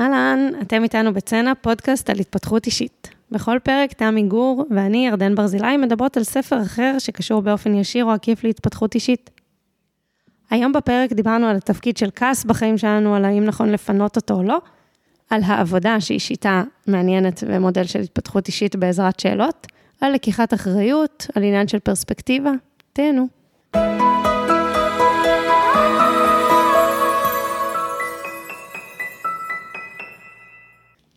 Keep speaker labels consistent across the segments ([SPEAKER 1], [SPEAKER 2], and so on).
[SPEAKER 1] אהלן, אתם איתנו בצנע, פודקאסט על התפתחות אישית. בכל פרק תמי גור ואני, ירדן ברזילי, מדברות על ספר אחר שקשור באופן ישיר או עקיף להתפתחות אישית. היום בפרק דיברנו על התפקיד של כעס בחיים שלנו, על האם נכון לפנות אותו או לא, על העבודה שהיא שיטה מעניינת ומודל של התפתחות אישית בעזרת שאלות, על לקיחת אחריות, על עניין של פרספקטיבה. תהנו.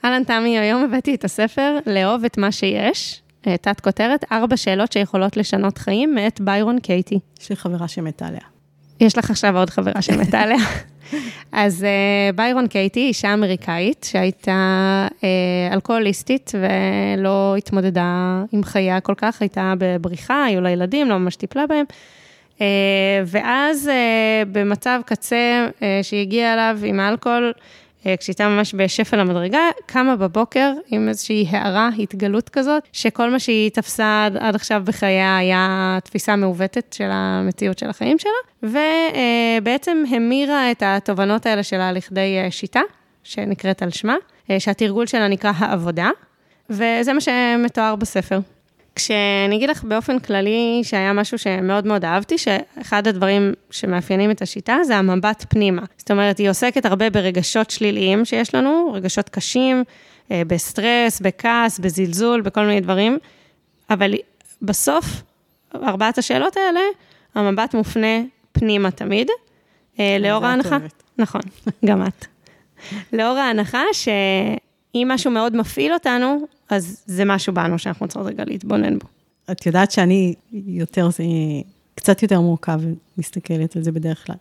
[SPEAKER 1] אהלן תמי, היום הבאתי את הספר לאהוב את מה שיש, אה, תת כותרת, ארבע שאלות שיכולות לשנות חיים, מאת ביירון קייטי.
[SPEAKER 2] יש לי חברה שמתה עליה.
[SPEAKER 1] יש לך עכשיו עוד חברה שמתה עליה. אז uh, ביירון קייטי, אישה אמריקאית שהייתה uh, אלכוהוליסטית ולא התמודדה עם חייה כל כך, הייתה בבריחה, היו לה ילדים, לא ממש טיפלה בהם. Uh, ואז uh, במצב קצה uh, שהיא הגיעה אליו עם האלכוהול, כשהייתה ממש בשפל המדרגה, קמה בבוקר עם איזושהי הערה, התגלות כזאת, שכל מה שהיא תפסה עד, עד עכשיו בחייה היה תפיסה מעוותת של המציאות של החיים שלה, ובעצם המירה את התובנות האלה שלה לכדי אה, שיטה, שנקראת על שמה, אה, שהתרגול שלה נקרא העבודה, וזה מה שמתואר בספר. כשאני אגיד לך באופן כללי שהיה משהו שמאוד מאוד אהבתי, שאחד הדברים שמאפיינים את השיטה זה המבט פנימה. זאת אומרת, היא עוסקת הרבה ברגשות שליליים שיש לנו, רגשות קשים, אה, בסטרס, בכעס, בזלזול, בכל מיני דברים, אבל בסוף, ארבעת השאלות האלה, המבט מופנה פנימה תמיד, אה, לאור ההנחה. נכון, גם את. לאור ההנחה שאם משהו מאוד מפעיל אותנו, אז זה משהו בנו שאנחנו צריכות רגע להתבונן בו.
[SPEAKER 2] את יודעת שאני יותר, זה קצת יותר מורכב, מסתכלת על זה בדרך כלל.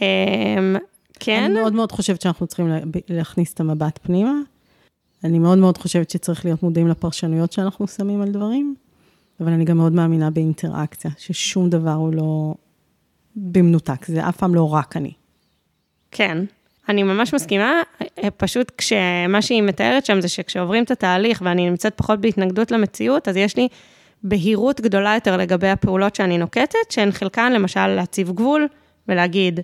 [SPEAKER 1] אמ, כן.
[SPEAKER 2] אני מאוד מאוד חושבת שאנחנו צריכים להכניס את המבט פנימה. אני מאוד מאוד חושבת שצריך להיות מודעים לפרשנויות שאנחנו שמים על דברים, אבל אני גם מאוד מאמינה באינטראקציה, ששום דבר הוא לא במנותק, זה אף פעם לא רק אני.
[SPEAKER 1] כן, אני ממש מסכימה, פשוט כשמה שהיא מתארת שם זה שכשעוברים את התהליך ואני נמצאת פחות בהתנגדות למציאות, אז יש לי בהירות גדולה יותר לגבי הפעולות שאני נוקטת, שהן חלקן למשל להציב גבול ולהגיד,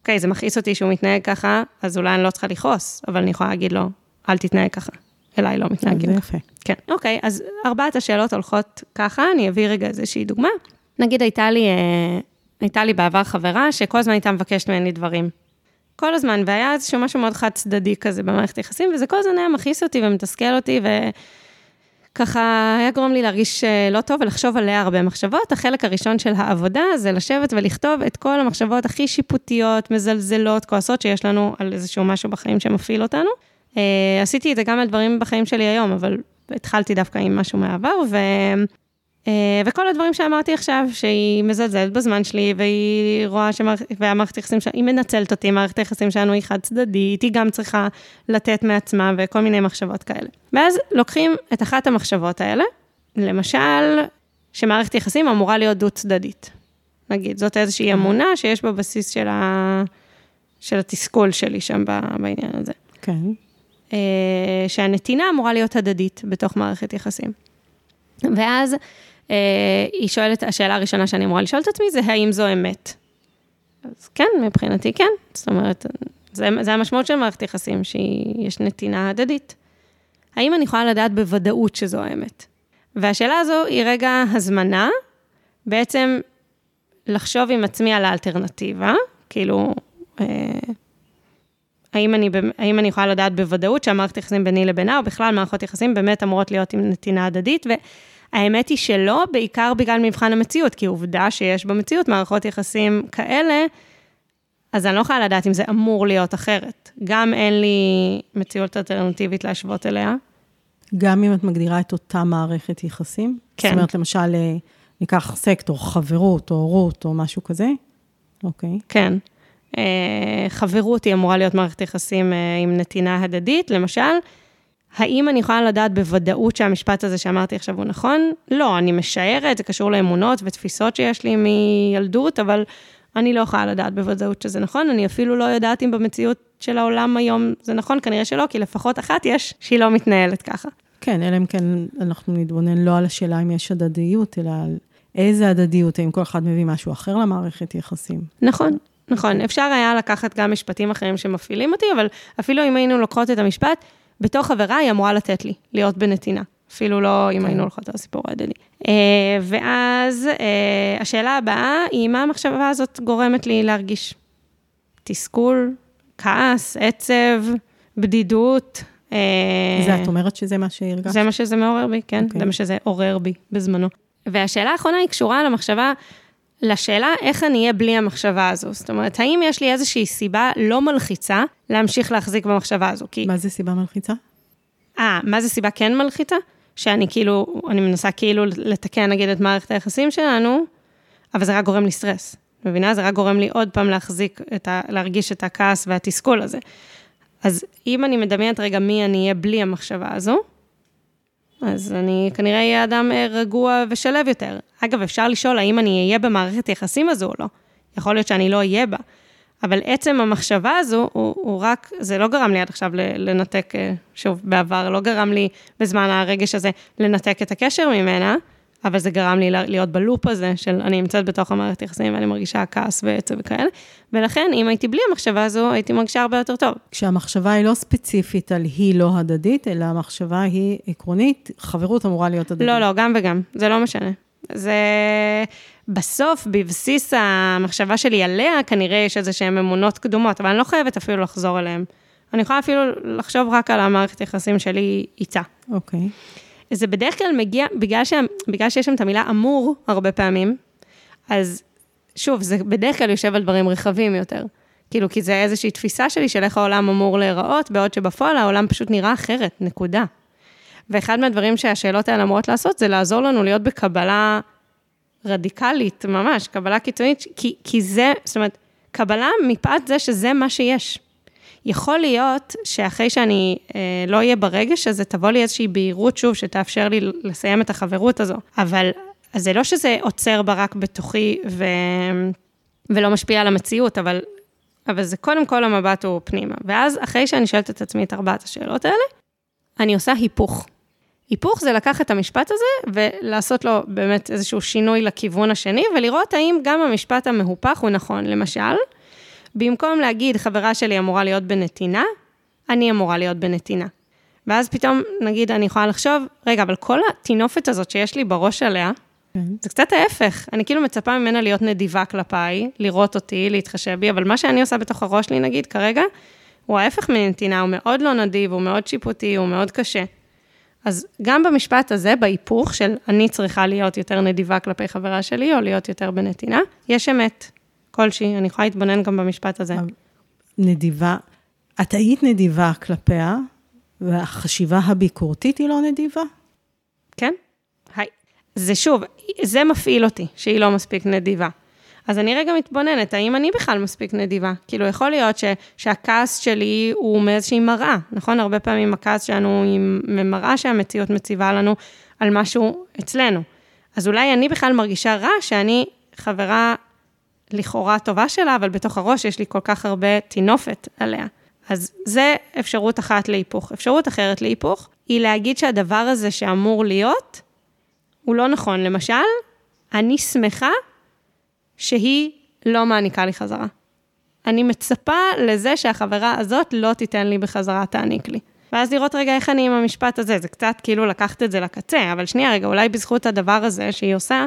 [SPEAKER 1] אוקיי, זה מכעיס אותי שהוא מתנהג ככה, אז אולי אני לא צריכה לכעוס, אבל אני יכולה להגיד לו, אל תתנהג ככה. אליי לא מתנהגים.
[SPEAKER 2] זה יפה.
[SPEAKER 1] כן, אוקיי, אז ארבעת השאלות הולכות ככה, אני אביא רגע איזושהי דוגמה. נגיד הייתה לי, אה, הייתה לי בעבר חברה שכל הזמן הייתה מבקשת ממני דברים. כל הזמן, והיה איזשהו משהו מאוד חד צדדי כזה במערכת יחסים, וזה כל הזמן היה מכעיס אותי ומתסכל אותי, וככה היה גורם לי להרגיש אה, לא טוב ולחשוב עליה הרבה מחשבות. החלק הראשון של העבודה זה לשבת ולכתוב את כל המחשבות הכי שיפוטיות, מזלזלות, כועסות שיש לנו על איזשהו משהו בחיים שמפעיל אותנו. Uh, עשיתי את זה גם על דברים בחיים שלי היום, אבל התחלתי דווקא עם משהו מהעבר, ו... אה, וכל הדברים שאמרתי עכשיו, שהיא מזלזלת בזמן שלי, והיא רואה שהמערכת יחסים שלה, היא מנצלת אותי, מערכת היחסים שלנו היא חד צדדית, היא גם צריכה לתת מעצמה וכל מיני מחשבות כאלה. ואז לוקחים את אחת המחשבות האלה, למשל, שמערכת יחסים אמורה להיות דו-צדדית. נגיד, זאת איזושהי אמונה שיש בבסיס של, ה... של התסכול שלי שם בעניין הזה.
[SPEAKER 2] כן.
[SPEAKER 1] אה, שהנתינה אמורה להיות הדדית בתוך מערכת יחסים. ואז היא שואלת, השאלה הראשונה שאני אמורה לשאול את עצמי זה, האם זו אמת? אז כן, מבחינתי כן. זאת אומרת, זה, זה המשמעות של מערכת יחסים, שיש נתינה הדדית. האם אני יכולה לדעת בוודאות שזו האמת? והשאלה הזו היא רגע הזמנה, בעצם לחשוב עם עצמי על האלטרנטיבה, כאילו, אה, האם אני, האם אני יכולה לדעת בוודאות שהמערכת יחסים ביני לבינה, או בכלל מערכות יחסים באמת אמורות להיות עם נתינה הדדית, והאמת היא שלא, בעיקר בגלל מבחן המציאות, כי עובדה שיש במציאות מערכות יחסים כאלה, אז אני לא יכולה לדעת אם זה אמור להיות אחרת. גם אין לי מציאות אלטרנטיבית להשוות אליה.
[SPEAKER 2] גם אם את מגדירה את אותה מערכת יחסים?
[SPEAKER 1] כן.
[SPEAKER 2] זאת אומרת, למשל, אה, ניקח סקטור, חברות או הורות או משהו כזה? אוקיי.
[SPEAKER 1] כן. אה, חברות היא אמורה להיות מערכת יחסים אה, עם נתינה הדדית, למשל. האם אני יכולה לדעת בוודאות שהמשפט הזה שאמרתי עכשיו הוא נכון? לא, אני משערת, זה קשור לאמונות ותפיסות שיש לי מילדות, אבל אני לא יכולה לדעת בוודאות שזה נכון, אני אפילו לא יודעת אם במציאות של העולם היום זה נכון, כנראה שלא, כי לפחות אחת יש שהיא לא מתנהלת ככה.
[SPEAKER 2] כן, אלא אם כן אנחנו נתבונן לא על השאלה אם יש הדדיות, אלא על איזה הדדיות, האם כל אחד מביא משהו אחר למערכת יחסים.
[SPEAKER 1] נכון. נכון, אפשר היה לקחת גם משפטים אחרים שמפעילים אותי, אבל אפילו אם היינו לוקחות את המשפט, בתוך עבירה היא אמורה לתת לי, להיות בנתינה. אפילו לא אם
[SPEAKER 2] כן.
[SPEAKER 1] היינו הולכות על הסיפור ההדדי. אה, ואז אה, השאלה הבאה היא, מה המחשבה הזאת גורמת לי להרגיש? תסכול, כעס, עצב, בדידות. אה,
[SPEAKER 2] זה את אומרת שזה מה שהרגשת?
[SPEAKER 1] זה מה שזה מעורר בי, כן,
[SPEAKER 2] אוקיי.
[SPEAKER 1] זה מה שזה עורר בי בזמנו. והשאלה האחרונה היא קשורה למחשבה, לשאלה איך אני אהיה בלי המחשבה הזו. זאת אומרת, האם יש לי איזושהי סיבה לא מלחיצה להמשיך להחזיק במחשבה הזו? כי,
[SPEAKER 2] מה זה סיבה מלחיצה?
[SPEAKER 1] אה, מה זה סיבה כן מלחיצה? שאני כאילו, אני מנסה כאילו לתקן נגיד את מערכת היחסים שלנו, אבל זה רק גורם לי סטרס. מבינה? זה רק גורם לי עוד פעם להחזיק, את ה, להרגיש את הכעס והתסכול הזה. אז אם אני מדמיינת רגע מי אני אהיה בלי המחשבה הזו, אז אני כנראה אהיה אדם אה, רגוע ושלב יותר. אגב, אפשר לשאול האם אני אהיה במערכת יחסים הזו או לא. יכול להיות שאני לא אהיה בה. אבל עצם המחשבה הזו, הוא, הוא רק, זה לא גרם לי עד עכשיו לנתק, אה, שוב, בעבר, לא גרם לי בזמן הרגש הזה לנתק את הקשר ממנה, אבל זה גרם לי להיות בלופ הזה של אני נמצאת בתוך המערכת יחסים ואני מרגישה כעס ועצב וכאלה. ולכן, אם הייתי בלי המחשבה הזו, הייתי מרגישה הרבה יותר טוב.
[SPEAKER 2] כשהמחשבה היא לא ספציפית על היא לא הדדית, אלא המחשבה היא עקרונית, חברות אמורה להיות הדדית.
[SPEAKER 1] לא, לא, גם וגם, זה לא משנה. זה בסוף, בבסיס המחשבה שלי עליה, כנראה יש איזה שהן אמונות קדומות, אבל אני לא חייבת אפילו לחזור אליהן. אני יכולה אפילו לחשוב רק על המערכת יחסים שלי איתה.
[SPEAKER 2] אוקיי.
[SPEAKER 1] זה בדרך כלל מגיע, בגלל, שה, בגלל שיש שם את המילה אמור הרבה פעמים, אז שוב, זה בדרך כלל יושב על דברים רחבים יותר. כאילו, כי זה איזושהי תפיסה שלי של איך העולם אמור להיראות, בעוד שבפועל העולם פשוט נראה אחרת, נקודה. ואחד מהדברים שהשאלות האלה אמורות לעשות, זה לעזור לנו להיות בקבלה רדיקלית, ממש, קבלה קיצונית, כי, כי זה, זאת אומרת, קבלה מפאת זה שזה מה שיש. יכול להיות שאחרי שאני אה, לא אהיה ברגש הזה, תבוא לי איזושהי בהירות שוב, שתאפשר לי לסיים את החברות הזו. אבל אז זה לא שזה עוצר בה רק בתוכי ו... ולא משפיע על המציאות, אבל, אבל זה קודם כל המבט הוא פנימה. ואז אחרי שאני שואלת את עצמי את ארבעת השאלות האלה, אני עושה היפוך. היפוך זה לקחת את המשפט הזה ולעשות לו באמת איזשהו שינוי לכיוון השני, ולראות האם גם המשפט המהופך הוא נכון. למשל, במקום להגיד, חברה שלי אמורה להיות בנתינה, אני אמורה להיות בנתינה. ואז פתאום, נגיד, אני יכולה לחשוב, רגע, אבל כל הטינופת הזאת שיש לי בראש עליה. זה קצת ההפך. אני כאילו מצפה ממנה להיות נדיבה כלפיי, לראות אותי, להתחשב בי, אבל מה שאני עושה בתוך הראש שלי, נגיד, כרגע, הוא ההפך מנתינה, הוא מאוד לא נדיב, הוא מאוד שיפוטי, הוא מאוד קשה. אז גם במשפט הזה, בהיפוך של אני צריכה להיות יותר נדיבה כלפי חברה שלי, או להיות יותר בנתינה, יש אמת כלשהי, אני יכולה להתבונן גם במשפט הזה.
[SPEAKER 2] נדיבה, את היית נדיבה כלפיה, והחשיבה הביקורתית היא לא נדיבה?
[SPEAKER 1] כן? היי. זה שוב, זה מפעיל אותי, שהיא לא מספיק נדיבה. אז אני רגע מתבוננת, האם אני בכלל מספיק נדיבה? כאילו, יכול להיות ש, שהכעס שלי הוא מאיזושהי מראה, נכון? הרבה פעמים הכעס שלנו היא ממראה שהמציאות מציבה לנו על משהו אצלנו. אז אולי אני בכלל מרגישה רע שאני חברה לכאורה טובה שלה, אבל בתוך הראש יש לי כל כך הרבה טינופת עליה. אז זה אפשרות אחת להיפוך. אפשרות אחרת להיפוך היא להגיד שהדבר הזה שאמור להיות, הוא לא נכון. למשל, אני שמחה שהיא לא מעניקה לי חזרה. אני מצפה לזה שהחברה הזאת לא תיתן לי בחזרה, תעניק לי. ואז לראות רגע איך אני עם המשפט הזה, זה קצת כאילו לקחת את זה לקצה, אבל שנייה רגע, אולי בזכות הדבר הזה שהיא עושה,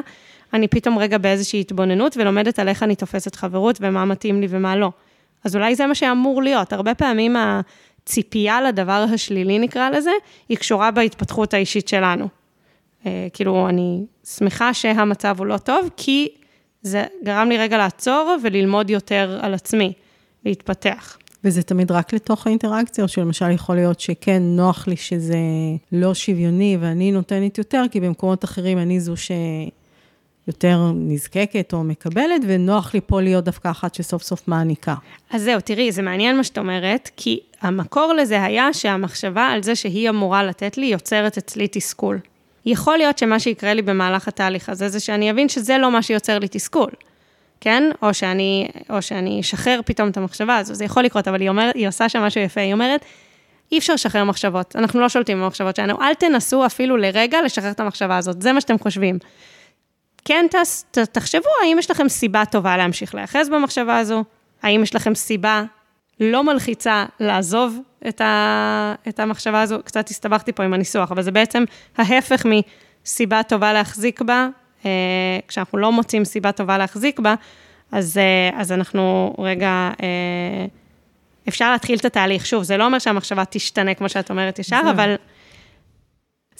[SPEAKER 1] אני פתאום רגע באיזושהי התבוננות ולומדת על איך אני תופסת חברות ומה מתאים לי ומה לא. אז אולי זה מה שאמור להיות. הרבה פעמים הציפייה לדבר השלילי, נקרא לזה, היא קשורה בהתפתחות האישית שלנו. אה, כאילו, אני שמחה שהמצב הוא לא טוב, כי זה גרם לי רגע לעצור וללמוד יותר על עצמי, להתפתח.
[SPEAKER 2] וזה תמיד רק לתוך האינטראקציה, או שלמשל יכול להיות שכן, נוח לי שזה לא שוויוני ואני נותנת יותר, כי במקומות אחרים אני זו שיותר נזקקת או מקבלת, ונוח לי פה להיות דווקא אחת שסוף סוף מעניקה.
[SPEAKER 1] אז זהו, תראי, זה מעניין מה שאת אומרת, כי המקור לזה היה שהמחשבה על זה שהיא אמורה לתת לי יוצרת אצלי תסכול. יכול להיות שמה שיקרה לי במהלך התהליך הזה, זה שאני אבין שזה לא מה שיוצר לי תסכול. כן? או שאני, או שאני אשחרר פתאום את המחשבה הזו, זה יכול לקרות, אבל היא, אומרת, היא עושה שם משהו יפה, היא אומרת, אי אפשר לשחרר מחשבות, אנחנו לא שולטים במחשבות שלנו, אל תנסו אפילו לרגע לשחרר את המחשבה הזאת, זה מה שאתם חושבים. כן, תס, ת, תחשבו האם יש לכם סיבה טובה להמשיך להיאחז במחשבה הזו, האם יש לכם סיבה לא מלחיצה לעזוב את, ה, את המחשבה הזו? קצת הסתבכתי פה עם הניסוח, אבל זה בעצם ההפך מסיבה טובה להחזיק בה. אה, כשאנחנו לא מוצאים סיבה טובה להחזיק בה, אז, אה, אז אנחנו רגע, אה, אפשר להתחיל את התהליך. שוב, זה לא אומר שהמחשבה תשתנה, כמו שאת אומרת ישר. אבל...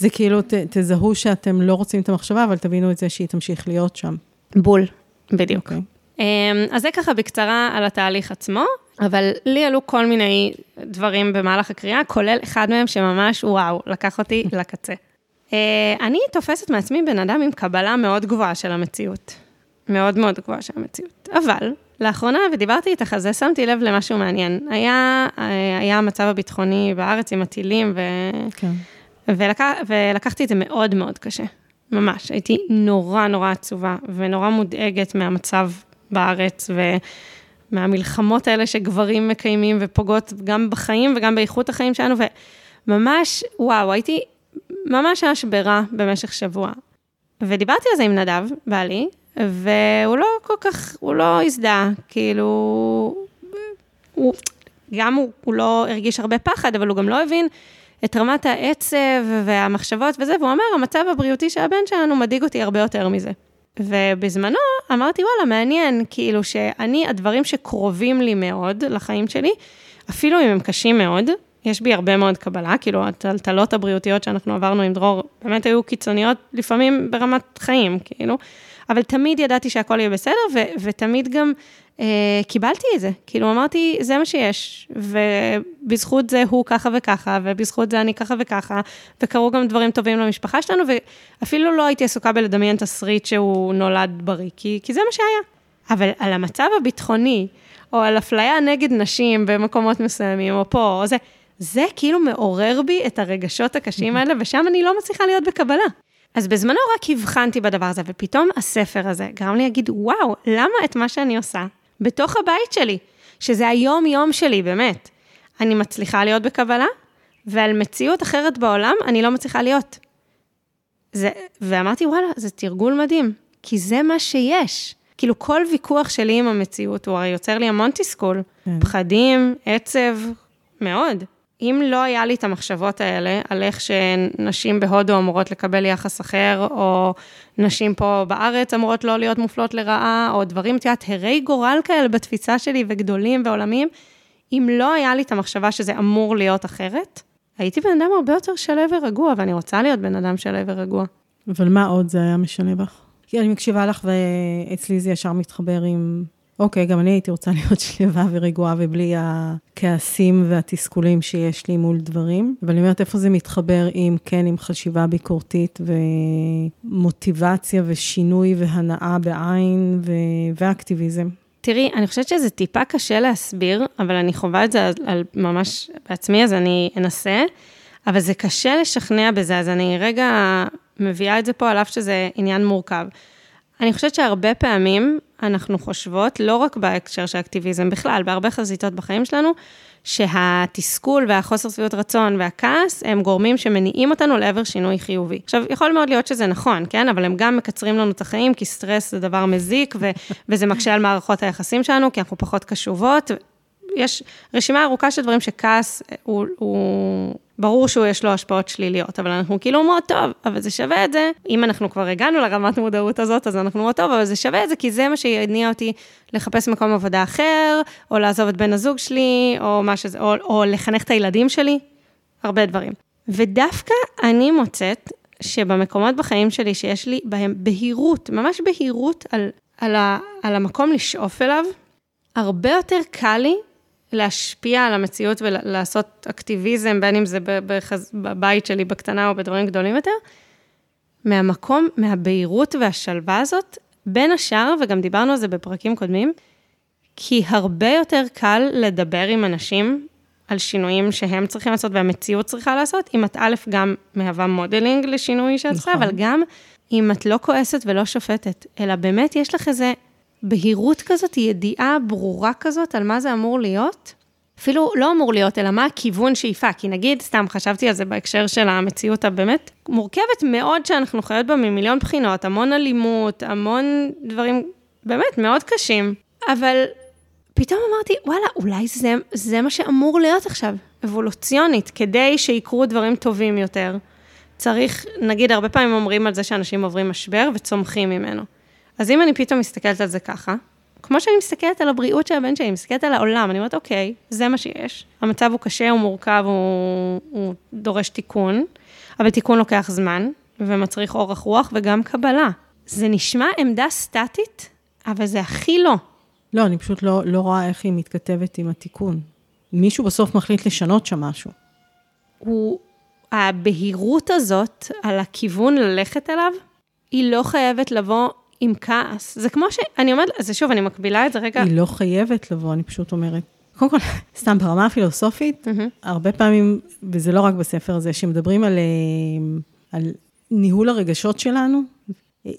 [SPEAKER 2] זה כאילו, ת, תזהו שאתם לא רוצים את המחשבה, אבל תבינו את זה שהיא תמשיך להיות שם.
[SPEAKER 1] בול, בדיוק. Okay.
[SPEAKER 2] אוקיי.
[SPEAKER 1] אז זה ככה בקצרה על התהליך עצמו, אבל לי עלו כל מיני דברים במהלך הקריאה, כולל אחד מהם שממש, וואו, לקח אותי לקצה. אני תופסת מעצמי בן אדם עם קבלה מאוד גבוהה של המציאות. מאוד מאוד גבוהה של המציאות. אבל, לאחרונה, ודיברתי איתך על זה, שמתי לב למשהו מעניין. היה, היה המצב הביטחוני בארץ עם הטילים, ו... כן. ולק... ולקחתי את זה מאוד מאוד קשה. ממש. הייתי נורא נורא עצובה, ונורא מודאגת מהמצב בארץ, ומהמלחמות האלה שגברים מקיימים ופוגעות גם בחיים וגם באיכות החיים שלנו, וממש, וואו, הייתי ממש ממש ברע במשך שבוע. ודיברתי על זה עם נדב, בעלי, והוא לא כל כך, הוא לא הזדהה, כאילו, הוא, גם הוא, הוא לא הרגיש הרבה פחד, אבל הוא גם לא הבין את רמת העצב והמחשבות וזה, והוא אמר, המצב הבריאותי של הבן שלנו מדאיג אותי הרבה יותר מזה. ובזמנו אמרתי, וואלה, מעניין, כאילו שאני, הדברים שקרובים לי מאוד לחיים שלי, אפילו אם הם קשים מאוד, יש בי הרבה מאוד קבלה, כאילו הטלטלות הבריאותיות שאנחנו עברנו עם דרור, באמת היו קיצוניות לפעמים ברמת חיים, כאילו. אבל תמיד ידעתי שהכל יהיה בסדר, ו- ותמיד גם קיבלתי את זה. כאילו, אמרתי, זה מה שיש, ובזכות זה הוא ככה וככה, ובזכות זה אני ככה וככה, וקרו גם דברים טובים למשפחה שלנו, ואפילו לא הייתי עסוקה בלדמיין תסריט שהוא נולד בריא, כי, כי זה מה שהיה. אבל על המצב הביטחוני, או על אפליה נגד נשים במקומות מסוימים, או פה, או זה, זה כאילו מעורר בי את הרגשות הקשים האלה, ושם אני לא מצליחה להיות בקבלה. אז בזמנו רק הבחנתי בדבר הזה, ופתאום הספר הזה גרם לי להגיד, וואו, למה את מה שאני עושה בתוך הבית שלי, שזה היום-יום שלי, באמת, אני מצליחה להיות בקבלה, ועל מציאות אחרת בעולם אני לא מצליחה להיות. זה, ואמרתי, וואלה, זה תרגול מדהים, כי זה מה שיש. כאילו, כל ויכוח שלי עם המציאות, הוא הרי יוצר לי המון תסכול. כן. פחדים, עצב, מאוד. אם לא היה לי את המחשבות האלה על איך שנשים בהודו אמורות לקבל יחס אחר, או נשים פה בארץ אמורות לא להיות מופלות לרעה, או דברים, את יודעת, הרי גורל כאלה בתפיסה שלי וגדולים ועולמיים, אם לא היה לי את המחשבה שזה אמור להיות אחרת, הייתי בן אדם הרבה יותר שלו ורגוע, ואני רוצה להיות בן אדם שלו ורגוע.
[SPEAKER 2] אבל מה עוד זה היה משנה בך? כי אני מקשיבה לך, ואצלי זה ישר מתחבר עם אוקיי, גם אני הייתי רוצה להיות שלווה ורגועה ובלי הכעסים והתסכולים שיש לי מול דברים. אבל אני אומרת, איפה זה מתחבר עם, כן, עם חשיבה ביקורתית ומוטיבציה ושינוי והנאה בעין ו... ואקטיביזם.
[SPEAKER 1] תראי, אני חושבת שזה טיפה קשה להסביר, אבל אני חווה את זה על, על ממש בעצמי, אז אני אנסה. אבל זה קשה לשכנע בזה, אז אני רגע מביאה את זה פה, על אף שזה עניין מורכב. אני חושבת שהרבה פעמים אנחנו חושבות, לא רק בהקשר של אקטיביזם, בכלל, בהרבה חזיתות בחיים שלנו, שהתסכול והחוסר שביעות רצון והכעס הם גורמים שמניעים אותנו לעבר שינוי חיובי. עכשיו, יכול מאוד להיות שזה נכון, כן? אבל הם גם מקצרים לנו את החיים, כי סטרס זה דבר מזיק, ו- וזה מקשה על מערכות היחסים שלנו, כי אנחנו פחות קשובות. יש רשימה ארוכה של דברים שכעס הוא, הוא ברור שהוא יש לו השפעות שליליות, אבל אנחנו כאילו אומרות, טוב, אבל זה שווה את זה. אם אנחנו כבר הגענו לרמת המודעות הזאת, אז אנחנו אומרות, טוב, אבל זה שווה את זה, כי זה מה שיניע אותי לחפש מקום עבודה אחר, או לעזוב את בן הזוג שלי, או שזה, או, או לחנך את הילדים שלי, הרבה דברים. ודווקא אני מוצאת שבמקומות בחיים שלי שיש לי בהם בהירות, ממש בהירות על, על, ה, על המקום לשאוף אליו, הרבה יותר קל לי להשפיע על המציאות ולעשות אקטיביזם, בין אם זה בחז... בבית שלי בקטנה או בדברים גדולים יותר, מהמקום, מהבהירות והשלווה הזאת, בין השאר, וגם דיברנו על זה בפרקים קודמים, כי הרבה יותר קל לדבר עם אנשים על שינויים שהם צריכים לעשות והמציאות צריכה לעשות, אם את א', גם מהווה modeling לשינוי שאת צריכה, נכון. אבל גם אם את לא כועסת ולא שופטת, אלא באמת יש לך איזה בהירות כזאת, ידיעה ברורה כזאת על מה זה אמור להיות. אפילו לא אמור להיות, אלא מה הכיוון שאיפה. כי נגיד, סתם חשבתי על זה בהקשר של המציאות הבאמת מורכבת מאוד שאנחנו חיות בה ממיליון בחינות, המון אלימות, המון דברים באמת מאוד קשים. אבל פתאום אמרתי, וואלה, אולי זה, זה מה שאמור להיות עכשיו, אבולוציונית, כדי שיקרו דברים טובים יותר. צריך, נגיד, הרבה פעמים אומרים על זה שאנשים עוברים משבר וצומחים ממנו. אז אם אני פתאום מסתכלת על זה ככה, כמו שאני מסתכלת על הבריאות של הבן שלי, אני מסתכלת על העולם, אני אומרת, אוקיי, זה מה שיש. המצב הוא קשה, הוא מורכב, הוא, הוא דורש תיקון, אבל תיקון לוקח זמן, ומצריך אורך רוח וגם קבלה. זה נשמע עמדה סטטית, אבל זה הכי לא.
[SPEAKER 2] לא, אני פשוט לא, לא רואה איך היא מתכתבת עם התיקון. מישהו בסוף מחליט לשנות שם משהו.
[SPEAKER 1] הוא, הבהירות הזאת על הכיוון ללכת אליו, היא לא חייבת לבוא עם כעס. זה כמו ש... אני אומרת, זה שוב, אני מקבילה את זה רגע.
[SPEAKER 2] היא לא חייבת לבוא, אני פשוט אומרת. קודם כל, סתם ברמה הפילוסופית, mm-hmm. הרבה פעמים, וזה לא רק בספר הזה, שמדברים על, אה, על ניהול הרגשות שלנו,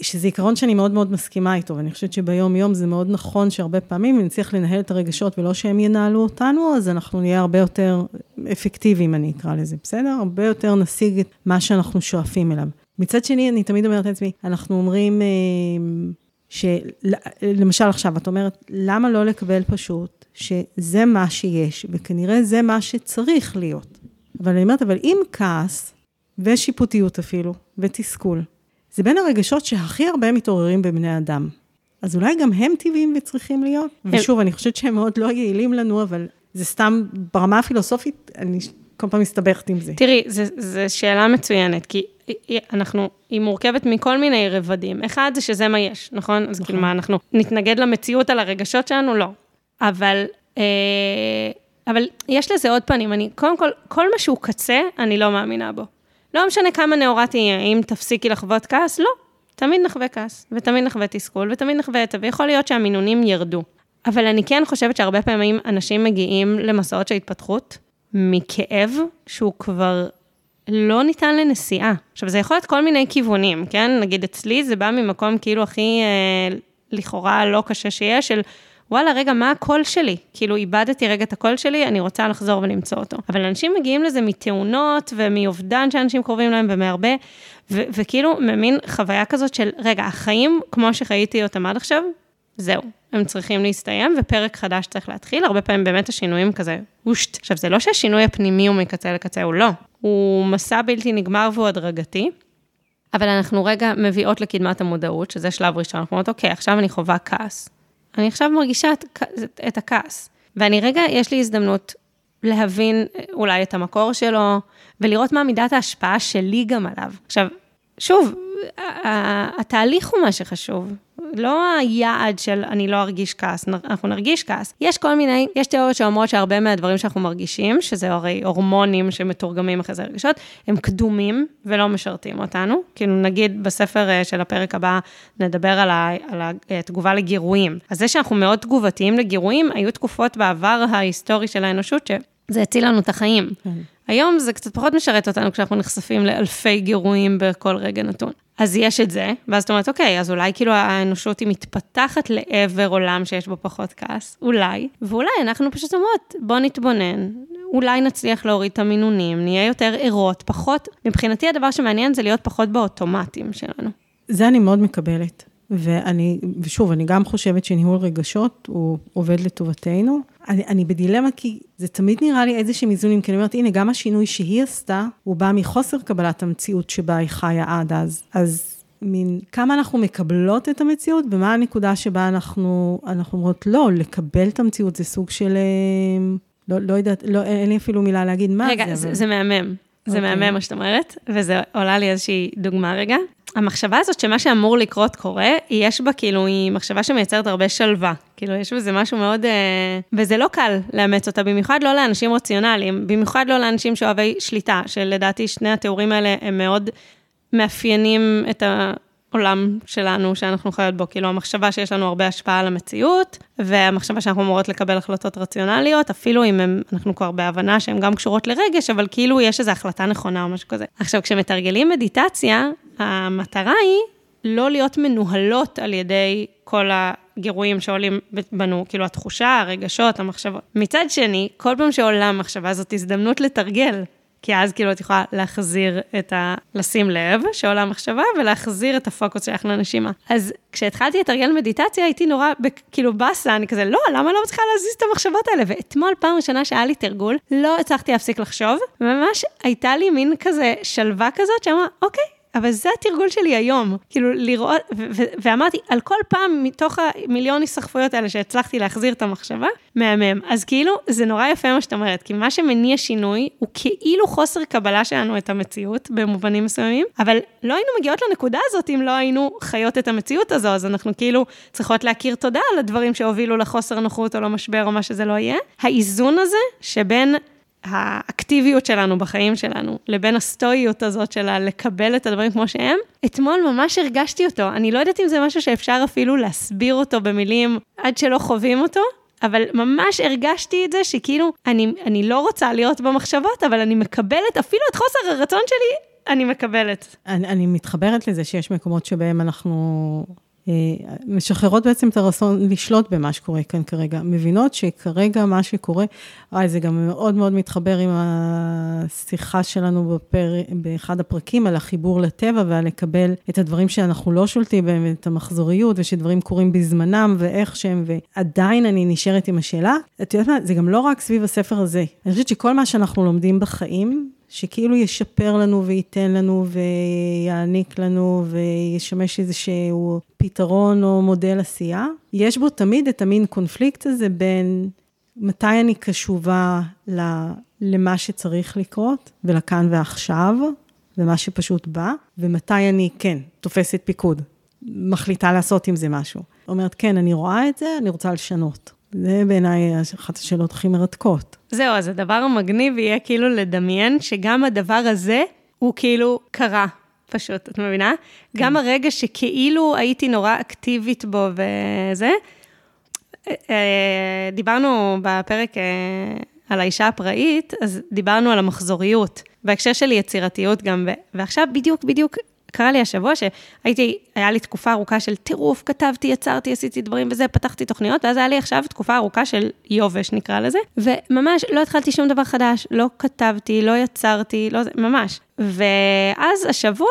[SPEAKER 2] שזה עיקרון שאני מאוד מאוד מסכימה איתו, ואני חושבת שביום-יום זה מאוד נכון שהרבה פעמים, אם נצליח לנהל את הרגשות ולא שהם ינהלו אותנו, אז אנחנו נהיה הרבה יותר אפקטיביים, אני אקרא לזה, בסדר? הרבה יותר נשיג את מה שאנחנו שואפים אליו. מצד שני, אני תמיד אומרת לעצמי, אנחנו אומרים, אה, שלמשל עכשיו, את אומרת, למה לא לקבל פשוט שזה מה שיש, וכנראה זה מה שצריך להיות. אבל אני אומרת, אבל אם כעס, ושיפוטיות אפילו, ותסכול, זה בין הרגשות שהכי הרבה מתעוררים בבני אדם. אז אולי גם הם טבעיים וצריכים להיות? ושוב, אני חושבת שהם מאוד לא יעילים לנו, אבל זה סתם, ברמה הפילוסופית, אני כל פעם מסתבכת עם זה.
[SPEAKER 1] תראי, זו שאלה מצוינת, כי אנחנו, היא מורכבת מכל מיני רבדים. אחד זה שזה מה יש, נכון? אז כאילו, נכון. כאילו מה, אנחנו נתנגד למציאות על הרגשות שלנו? לא. אבל, אה, אבל יש לזה עוד פנים. אני, קודם כל, כל מה שהוא קצה, אני לא מאמינה בו. לא משנה כמה נאורה תהיה, אם תפסיקי לחוות כעס, לא. תמיד נחווה כעס, ותמיד נחווה תסכול, ותמיד נחווה את זה, ויכול להיות שהמינונים ירדו. אבל אני כן חושבת שהרבה פעמים אנשים מגיעים למסעות של התפתחות מכאב שהוא כבר לא ניתן לנסיעה. עכשיו, זה יכול להיות כל מיני כיוונים, כן? נגיד אצלי זה בא ממקום כאילו הכי אה, לכאורה לא קשה שיש, של וואלה, רגע, מה הקול שלי? כאילו, איבדתי רגע את הקול שלי, אני רוצה לחזור ולמצוא אותו. אבל אנשים מגיעים לזה מתאונות ומאובדן שאנשים קרובים להם ומהרבה, וכאילו, ממין חוויה כזאת של, רגע, החיים, כמו שחייתי אותם עד עכשיו, זהו, הם צריכים להסתיים, ופרק חדש צריך להתחיל. הרבה פעמים באמת השינויים כזה, וושט. עכשיו, זה לא שהשינוי הפנימי הוא מקצה לקצה, הוא לא. הוא מסע בלתי נגמר והוא הדרגתי. אבל אנחנו רגע מביאות לקדמת המודעות, שזה שלב ראשון, אנחנו אומרות, אוקיי, עכשיו אני חווה כעס. אני עכשיו מרגישה את, את הכעס. ואני רגע, יש לי הזדמנות להבין אולי את המקור שלו, ולראות מה מידת ההשפעה שלי גם עליו. עכשיו, שוב, התהליך הוא מה שחשוב. לא היעד של אני לא ארגיש כעס, אנחנו נרגיש כעס. יש כל מיני, יש תיאוריות שאומרות שהרבה מהדברים שאנחנו מרגישים, שזה הרי הורמונים שמתורגמים אחרי זה רגשות, הם קדומים ולא משרתים אותנו. כאילו נגיד בספר אה, של הפרק הבא נדבר על, ה, על התגובה לגירויים. אז זה שאנחנו מאוד תגובתיים לגירויים, היו תקופות בעבר ההיסטורי של האנושות שזה הציל לנו את החיים. כן. היום זה קצת פחות משרת אותנו כשאנחנו נחשפים לאלפי גירויים בכל רגע נתון. אז יש את זה, ואז את אומרת, אוקיי, אז אולי כאילו האנושות היא מתפתחת לעבר עולם שיש בו פחות כעס, אולי, ואולי אנחנו פשוט אומרות, בוא נתבונן, אולי נצליח להוריד את המינונים, נהיה יותר ערות, פחות, מבחינתי הדבר שמעניין זה להיות פחות באוטומטים שלנו.
[SPEAKER 2] זה אני מאוד מקבלת. ואני, ושוב, אני גם חושבת שניהול רגשות הוא עובד לטובתנו. אני, אני בדילמה כי זה תמיד נראה לי איזה שהם איזונים, כי אני אומרת, הנה, גם השינוי שהיא עשתה, הוא בא מחוסר קבלת המציאות שבה היא חיה עד אז. אז מין, כמה אנחנו מקבלות את המציאות, ומה הנקודה שבה אנחנו, אנחנו אומרות, לא, לקבל את המציאות זה סוג של, אה, לא, לא יודעת, לא, אין לי אפילו מילה להגיד מה
[SPEAKER 1] רגע, זה. רגע, זה, זה מהמם. זה okay. אוקיי. מהמם מה שאת אומרת, וזה עולה לי איזושהי דוגמה רגע. המחשבה הזאת שמה שאמור לקרות קורה, יש בה כאילו, היא מחשבה שמייצרת הרבה שלווה. כאילו, יש בזה משהו מאוד... אה, וזה לא קל לאמץ אותה, במיוחד לא לאנשים רציונליים, במיוחד לא לאנשים שאוהבי שליטה, שלדעתי שני התיאורים האלה הם מאוד מאפיינים את ה... עולם שלנו שאנחנו חיות בו, כאילו המחשבה שיש לנו הרבה השפעה על המציאות, והמחשבה שאנחנו אמורות לקבל החלטות רציונליות, אפילו אם הם, אנחנו כבר בהבנה שהן גם קשורות לרגש, אבל כאילו יש איזו החלטה נכונה או משהו כזה. עכשיו, כשמתרגלים מדיטציה, המטרה היא לא להיות מנוהלות על ידי כל הגירויים שעולים בנו, כאילו התחושה, הרגשות, המחשבות. מצד שני, כל פעם שעולה מחשבה זאת הזדמנות לתרגל כי אז כאילו את יכולה להחזיר את ה... לשים לב שעולה המחשבה, ולהחזיר את הפוקוס שלך לנשימה. אז כשהתחלתי לתרגל מדיטציה, הייתי נורא, כאילו באסה, אני כזה, לא, למה לא מצליחה להזיז את המחשבות האלה? ואתמול, פעם ראשונה שהיה לי תרגול, לא הצלחתי להפסיק לחשוב, וממש הייתה לי מין כזה שלווה כזאת, שאמרה, אוקיי, אבל זה התרגול שלי היום, כאילו לראות, ואמרתי, על כל פעם מתוך המיליון הסחפויות האלה שהצלחתי להחזיר את המחשבה, מהמם. אז כאילו, זה נורא יפה מה שאת אומרת, כי מה שמניע שינוי הוא כאילו חוסר קבלה שלנו את המציאות במובנים מסוימים, אבל לא היינו מגיעות לנקודה הזאת אם לא היינו חיות את המציאות הזו, אז אנחנו כאילו צריכות להכיר תודה על הדברים שהובילו לחוסר נוחות או למשבר או מה שזה לא יהיה. האיזון הזה שבין האקטיביות שלנו בחיים שלנו, לבין הסטואיות הזאת של לקבל את הדברים כמו שהם, אתמול ממש הרגשתי אותו. אני לא יודעת אם זה משהו שאפשר אפילו להסביר אותו במילים עד שלא חווים אותו, אבל ממש הרגשתי את זה שכאילו, אני, אני לא רוצה להיות במחשבות, אבל אני מקבלת אפילו את חוסר הרצון שלי, אני מקבלת.
[SPEAKER 2] אני, אני מתחברת לזה שיש מקומות שבהם אנחנו משחררות בעצם את הרצון לשלוט במה שקורה כאן כרגע. מבינות שכרגע מה שקורה, וואי, זה גם מאוד מאוד מתחבר עם השיחה שלנו בפר... באחד הפרקים על החיבור לטבע ועל לקבל את הדברים שאנחנו לא שולטים בהם, את המחזוריות, ושדברים קורים בזמנם ואיך שהם, ועדיין אני נשארת עם השאלה. את יודעת מה, זה גם לא רק סביב הספר הזה. אני חושבת שכל מה שאנחנו לומדים בחיים, שכאילו ישפר לנו וייתן לנו ויעניק לנו וישמש איזשהו פתרון או מודל עשייה. יש בו תמיד את המין קונפליקט הזה בין מתי אני קשובה למה שצריך לקרות ולכאן ועכשיו, ומה שפשוט בא, ומתי אני, כן, תופסת פיקוד, מחליטה לעשות עם זה משהו. אומרת, כן, אני רואה את זה, אני רוצה לשנות. זה בעיניי אחת השאלות הכי מרתקות.
[SPEAKER 1] זהו, אז הדבר המגניב יהיה כאילו לדמיין שגם הדבר הזה הוא כאילו קרה, פשוט, את מבינה? כן. גם הרגע שכאילו הייתי נורא אקטיבית בו וזה, אה, אה, דיברנו בפרק אה, על האישה הפראית, אז דיברנו על המחזוריות, בהקשר של יצירתיות גם, ועכשיו בדיוק, בדיוק קרה לי השבוע שהייתי, היה לי תקופה ארוכה של טירוף, כתבתי, יצרתי, עשיתי דברים וזה, פתחתי תוכניות, ואז היה לי עכשיו תקופה ארוכה של יובש, נקרא לזה, וממש לא התחלתי שום דבר חדש, לא כתבתי, לא יצרתי, לא זה, ממש. ואז השבוע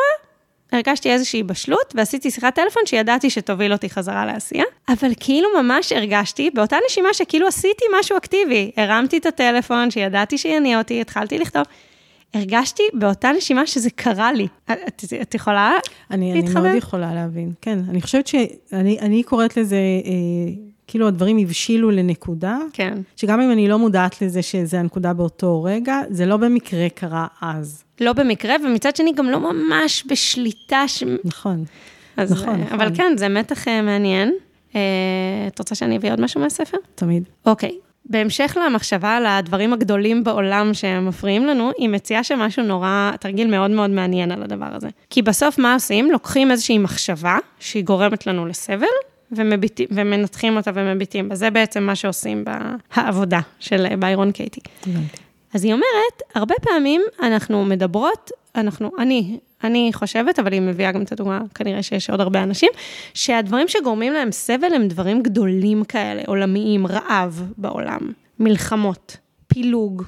[SPEAKER 1] הרגשתי איזושהי בשלות, ועשיתי שיחת טלפון שידעתי שתוביל אותי חזרה לעשייה, אבל כאילו ממש הרגשתי, באותה נשימה שכאילו עשיתי משהו אקטיבי, הרמתי את הטלפון שידעתי שיניע אותי, התחלתי לכתוב. הרגשתי באותה נשימה שזה קרה לי. את, את יכולה
[SPEAKER 2] אני, להתחבר? אני מאוד יכולה להבין, כן. אני חושבת שאני אני קוראת לזה, אה, כאילו הדברים הבשילו לנקודה.
[SPEAKER 1] כן.
[SPEAKER 2] שגם אם אני לא מודעת לזה שזה הנקודה באותו רגע, זה לא במקרה קרה אז.
[SPEAKER 1] לא במקרה, ומצד שני גם לא ממש בשליטה ש...
[SPEAKER 2] נכון.
[SPEAKER 1] אז, נכון, נכון. אבל כן, זה מתח אה, מעניין. אה, את רוצה שאני אביא עוד משהו מהספר?
[SPEAKER 2] תמיד.
[SPEAKER 1] אוקיי. בהמשך למחשבה על הדברים הגדולים בעולם שמפריעים לנו, היא מציעה שמשהו נורא, תרגיל מאוד מאוד מעניין על הדבר הזה. כי בסוף מה עושים? לוקחים איזושהי מחשבה שהיא גורמת לנו לסבל, ומביטים, ומנתחים אותה ומביטים בה. זה בעצם מה שעושים בעבודה של ביירון קייטי. אז היא אומרת, הרבה פעמים אנחנו מדברות, אנחנו, אני, אני חושבת, אבל היא מביאה גם את הדוגמה, כנראה שיש עוד הרבה אנשים, שהדברים שגורמים להם סבל הם דברים גדולים כאלה, עולמיים, רעב בעולם, מלחמות, פילוג,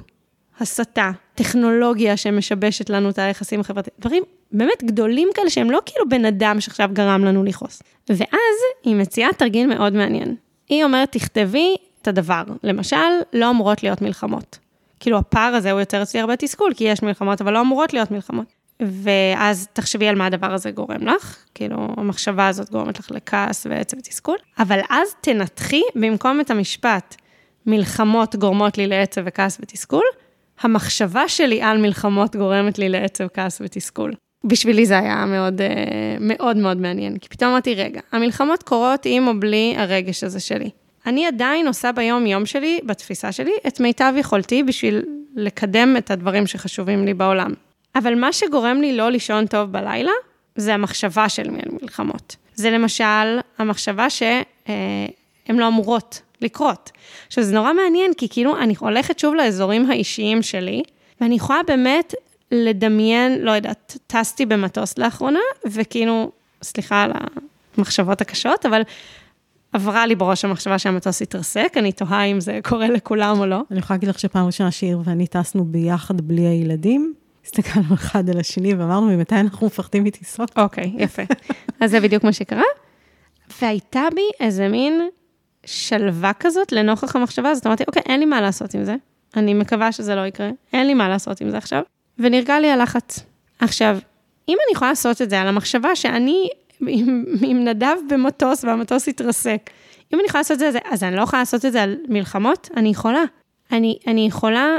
[SPEAKER 1] הסתה, טכנולוגיה שמשבשת לנו את היחסים החברתיים, דברים באמת גדולים כאלה שהם לא כאילו בן אדם שעכשיו גרם לנו לכעוס. ואז היא מציעה תרגיל מאוד מעניין. היא אומרת, תכתבי את הדבר. למשל, לא אמורות להיות מלחמות. כאילו הפער הזה הוא יוצר אצלי הרבה תסכול, כי יש מלחמות, אבל לא אמורות להיות מלחמות. ואז תחשבי על מה הדבר הזה גורם לך, כאילו, המחשבה הזאת גורמת לך לכעס ועצב ותסכול, אבל אז תנתחי במקום את המשפט, מלחמות גורמות לי לעצב וכעס ותסכול, המחשבה שלי על מלחמות גורמת לי לעצב, כעס ותסכול. בשבילי זה היה מאוד אה, מאוד מאוד מעניין, כי פתאום אמרתי, רגע, המלחמות קורות עם או בלי הרגש הזה שלי. אני עדיין עושה ביום-יום שלי, בתפיסה שלי, את מיטב יכולתי בשביל לקדם את הדברים שחשובים לי בעולם. אבל מה שגורם לי לא לישון טוב בלילה, זה המחשבה של מלחמות. זה למשל המחשבה שהן לא אמורות לקרות. עכשיו, זה נורא מעניין, כי כאילו אני הולכת שוב לאזורים האישיים שלי, ואני יכולה באמת לדמיין, לא יודעת, טסתי במטוס לאחרונה, וכאילו, סליחה על המחשבות הקשות, אבל עברה לי בראש המחשבה שהמטוס התרסק, אני תוהה אם זה קורה לכולם או לא.
[SPEAKER 2] אני יכולה להגיד לך שפעם ראשונה שיר ואני טסנו ביחד בלי הילדים, הסתכלנו אחד על השני ואמרנו, ממתי אנחנו מפחדים מטיסות?
[SPEAKER 1] אוקיי, יפה. אז זה בדיוק מה שקרה. והייתה בי איזה מין שלווה כזאת לנוכח המחשבה הזאת. אמרתי, אוקיי, אין לי מה לעשות עם זה. אני מקווה שזה לא יקרה, אין לי מה לעשות עם זה עכשיו. ונרגע לי הלחץ. עכשיו, אם אני יכולה לעשות את זה על המחשבה שאני עם, עם נדב במטוס והמטוס התרסק, אם אני יכולה לעשות את זה, אז אני לא יכולה לעשות את זה על מלחמות? אני יכולה. אני, אני יכולה,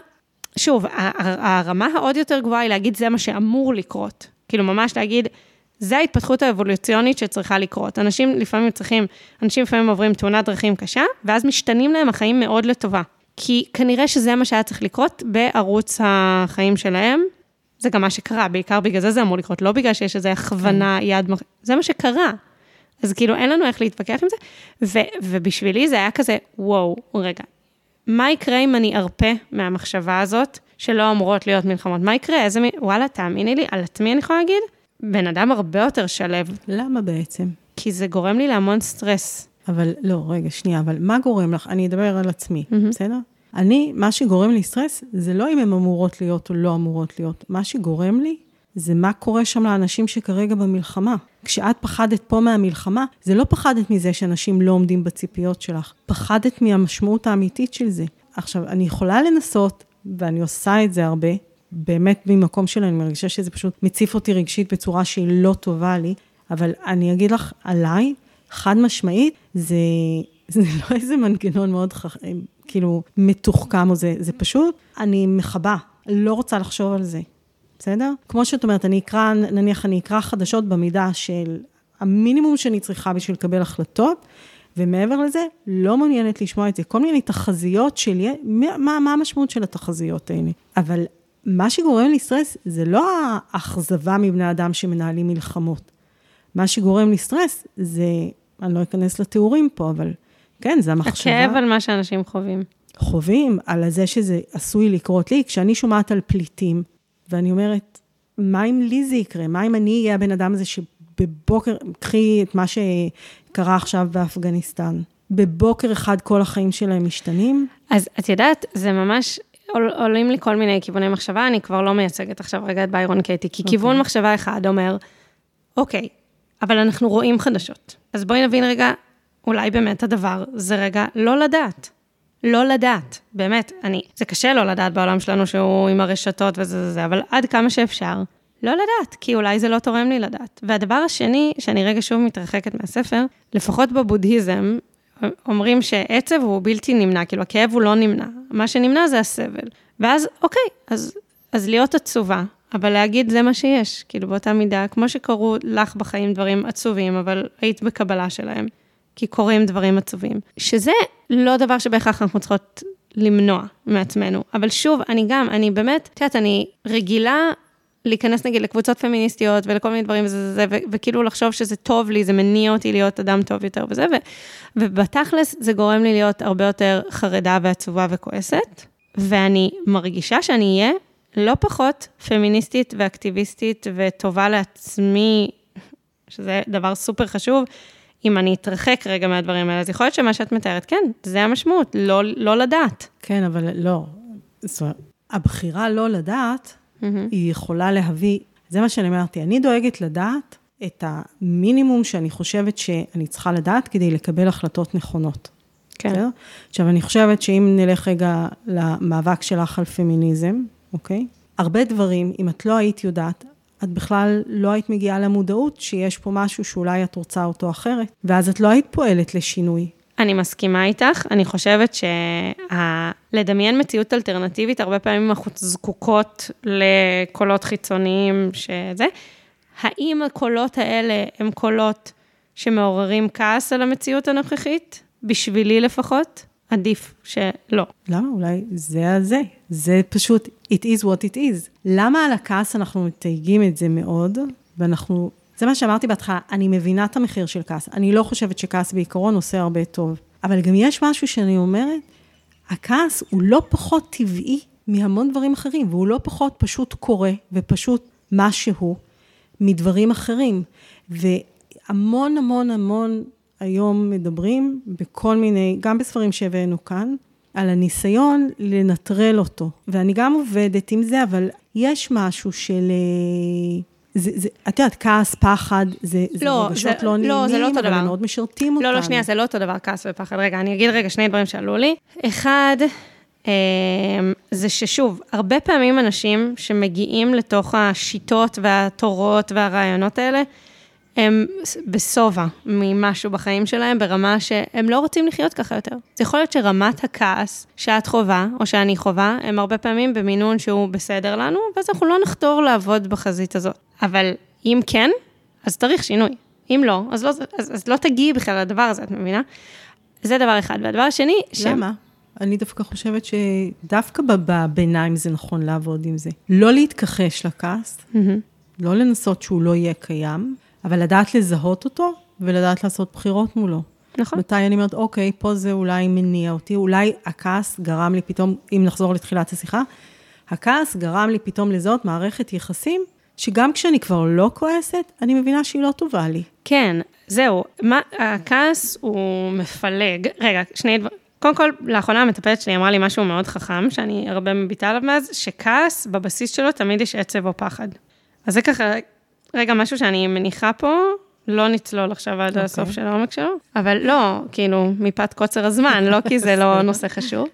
[SPEAKER 1] שוב, הרמה העוד יותר גבוהה היא להגיד זה מה שאמור לקרות. כאילו, ממש להגיד, זה ההתפתחות האבולוציונית שצריכה לקרות. אנשים לפעמים צריכים, אנשים לפעמים עוברים תאונת דרכים קשה, ואז משתנים להם החיים מאוד לטובה. כי כנראה שזה מה שהיה צריך לקרות בערוץ החיים שלהם. זה גם מה שקרה, בעיקר בגלל זה זה אמור לקרות, לא בגלל שיש איזו הכוונה, כן. יד, זה מה שקרה. אז כאילו, אין לנו איך להתווכח עם זה. ו- ובשבילי זה היה כזה, וואו, רגע, מה יקרה אם אני ארפה מהמחשבה הזאת, שלא אמורות להיות מלחמות? מה יקרה? איזה מין, וואלה, תאמיני לי, על עצמי אני יכולה להגיד? בן אדם הרבה יותר שלו.
[SPEAKER 2] למה בעצם?
[SPEAKER 1] כי זה גורם לי להמון סטרס.
[SPEAKER 2] אבל לא, רגע, שנייה, אבל מה גורם לך? אני אדבר על עצמי, mm-hmm. בסדר? אני, מה שגורם לי סטרס, זה לא אם הן אמורות להיות או לא אמורות להיות. מה שגורם לי, זה מה קורה שם לאנשים שכרגע במלחמה. כשאת פחדת פה מהמלחמה, זה לא פחדת מזה שאנשים לא עומדים בציפיות שלך, פחדת מהמשמעות האמיתית של זה. עכשיו, אני יכולה לנסות, ואני עושה את זה הרבה, באמת ממקום שלי, אני מרגישה שזה פשוט מציף אותי רגשית בצורה שהיא לא טובה לי, אבל אני אגיד לך, עליי, חד משמעית, זה, זה לא איזה מנגנון מאוד חכם, כאילו מתוחכם או זה, זה פשוט, אני מכבה, לא רוצה לחשוב על זה, בסדר? כמו שאת אומרת, אני אקרא, נניח אני אקרא חדשות במידה של המינימום שאני צריכה בשביל לקבל החלטות, ומעבר לזה, לא מעוניינת לשמוע את זה. כל מיני תחזיות שלי, מה, מה המשמעות של התחזיות האלה? אבל מה שגורם לי סטרס זה לא האכזבה מבני אדם שמנהלים מלחמות. מה שגורם לי סטרס זה, אני לא אכנס לתיאורים פה, אבל כן, זה המחשבה.
[SPEAKER 1] הכאב על מה שאנשים חווים.
[SPEAKER 2] חווים, על זה שזה עשוי לקרות לי. כשאני שומעת על פליטים, ואני אומרת, מה אם לי זה יקרה? מה אם אני אהיה הבן אדם הזה שבבוקר, קחי את מה שקרה עכשיו באפגניסטן. בבוקר אחד כל החיים שלהם משתנים?
[SPEAKER 1] אז את יודעת, זה ממש, עול, עולים לי כל מיני כיווני מחשבה, אני כבר לא מייצגת עכשיו רגע את ביירון קייטי, כי okay. כיוון אוקיי. מחשבה אחד אומר, אוקיי, אבל אנחנו רואים חדשות. אז בואי נבין רגע, אולי באמת הדבר זה רגע לא לדעת. לא לדעת, באמת, אני, זה קשה לא לדעת בעולם שלנו שהוא עם הרשתות וזה זה זה, אבל עד כמה שאפשר, לא לדעת, כי אולי זה לא תורם לי לדעת. והדבר השני, שאני רגע שוב מתרחקת מהספר, לפחות בבודהיזם, אומרים שעצב הוא בלתי נמנע, כאילו הכאב הוא לא נמנע, מה שנמנע זה הסבל. ואז, אוקיי, אז, אז להיות עצובה, אבל להגיד זה מה שיש, כאילו באותה מידה, כמו שקרו לך בחיים דברים עצובים, אבל היית בקבלה שלהם, כי קורים דברים עצובים. שזה לא דבר שבהכרח אנחנו צריכות למנוע מעצמנו. אבל שוב, אני גם, אני באמת, את יודעת, אני רגילה להיכנס נגיד לקבוצות פמיניסטיות ולכל מיני דברים וזה, זה, ו- וכאילו לחשוב שזה טוב לי, זה מניע אותי להיות אדם טוב יותר וזה, ו- ובתכלס זה גורם לי להיות הרבה יותר חרדה ועצובה וכועסת, ואני מרגישה שאני אהיה לא פחות פמיניסטית ואקטיביסטית וטובה לעצמי, שזה דבר סופר חשוב, אם אני אתרחק רגע מהדברים האלה, אז יכול להיות שמה שאת מתארת, כן, זה המשמעות, לא, לא לדעת.
[SPEAKER 2] כן, אבל לא. זאת אומרת, הבחירה לא לדעת, mm-hmm. היא יכולה להביא, זה מה שאני אמרתי, אני דואגת לדעת את המינימום שאני חושבת שאני צריכה לדעת כדי לקבל החלטות נכונות.
[SPEAKER 1] כן. בסדר?
[SPEAKER 2] עכשיו, אני חושבת שאם נלך רגע למאבק שלך על פמיניזם, אוקיי? הרבה דברים, אם את לא היית יודעת, את בכלל לא היית מגיעה למודעות שיש פה משהו שאולי את רוצה אותו אחרת, ואז את לא היית פועלת לשינוי.
[SPEAKER 1] אני מסכימה איתך, אני חושבת שלדמיין מציאות אלטרנטיבית, הרבה פעמים אנחנו זקוקות לקולות חיצוניים שזה. האם הקולות האלה הם קולות שמעוררים כעס על המציאות הנוכחית? בשבילי לפחות, עדיף שלא.
[SPEAKER 2] למה? אולי זה הזה. זה פשוט, it is what it is. למה על הכעס אנחנו מתייגים את זה מאוד, ואנחנו זה מה שאמרתי בהתחלה, אני מבינה את המחיר של כעס. אני לא חושבת שכעס בעיקרון עושה הרבה טוב. אבל גם יש משהו שאני אומרת, הכעס הוא לא פחות טבעי מהמון דברים אחרים, והוא לא פחות פשוט קורה ופשוט משהו מדברים אחרים. והמון המון המון היום מדברים בכל מיני, גם בספרים שהבאנו כאן, על הניסיון לנטרל אותו. ואני גם עובדת עם זה, אבל יש משהו של... אה, זה, זה, את יודעת, כעס, פחד, זה, זה
[SPEAKER 1] לא,
[SPEAKER 2] רגשות
[SPEAKER 1] זה-
[SPEAKER 2] לא
[SPEAKER 1] לא,
[SPEAKER 2] נעימים,
[SPEAKER 1] זה לא אותו
[SPEAKER 2] אבל
[SPEAKER 1] דבר.
[SPEAKER 2] הם מאוד משרתים אותנו.
[SPEAKER 1] לא, לא, שנייה, זה לא אותו דבר, כעס ופחד. רגע, אני אגיד רגע שני דברים שעלו לי. אחד, אה, זה ששוב, הרבה פעמים אנשים שמגיעים לתוך השיטות והתורות והרעיונות האלה, הם בשובע ממשהו בחיים שלהם, ברמה שהם לא רוצים לחיות ככה יותר. זה יכול להיות שרמת הכעס שאת חווה, או שאני חווה, הם הרבה פעמים במינון שהוא בסדר לנו, ואז אנחנו לא נחתור לעבוד בחזית הזאת. אבל אם כן, אז צריך שינוי. אם לא, אז לא, אז, אז לא תגיעי בכלל לדבר הזה, את מבינה? זה דבר אחד. והדבר השני, ש...
[SPEAKER 2] למה? אני דווקא חושבת שדווקא בביניים זה נכון לעבוד עם זה. לא להתכחש לכעס,
[SPEAKER 1] מהמם.
[SPEAKER 2] לא לנסות שהוא לא יהיה קיים, אבל לדעת לזהות אותו ולדעת לעשות בחירות מולו.
[SPEAKER 1] נכון.
[SPEAKER 2] מתי אני אומרת, אוקיי, פה זה אולי מניע אותי, אולי הכעס גרם לי פתאום, אם נחזור לתחילת השיחה, הכעס גרם לי פתאום לזהות מערכת יחסים, שגם כשאני כבר לא כועסת, אני מבינה שהיא לא טובה לי.
[SPEAKER 1] כן, זהו. מה, הכעס הוא מפלג. רגע, שני דברים. קודם כל, לאחרונה המטפלת שלי אמרה לי משהו מאוד חכם, שאני הרבה מביטה עליו מאז, שכעס, בבסיס שלו תמיד יש עצב או פחד. אז זה ככה, רגע, משהו שאני מניחה פה, לא נצלול עכשיו עד
[SPEAKER 2] אוקיי.
[SPEAKER 1] הסוף של העומק שלו, אבל לא, כאילו, מפאת קוצר הזמן, לא כי זה לא נושא חשוב.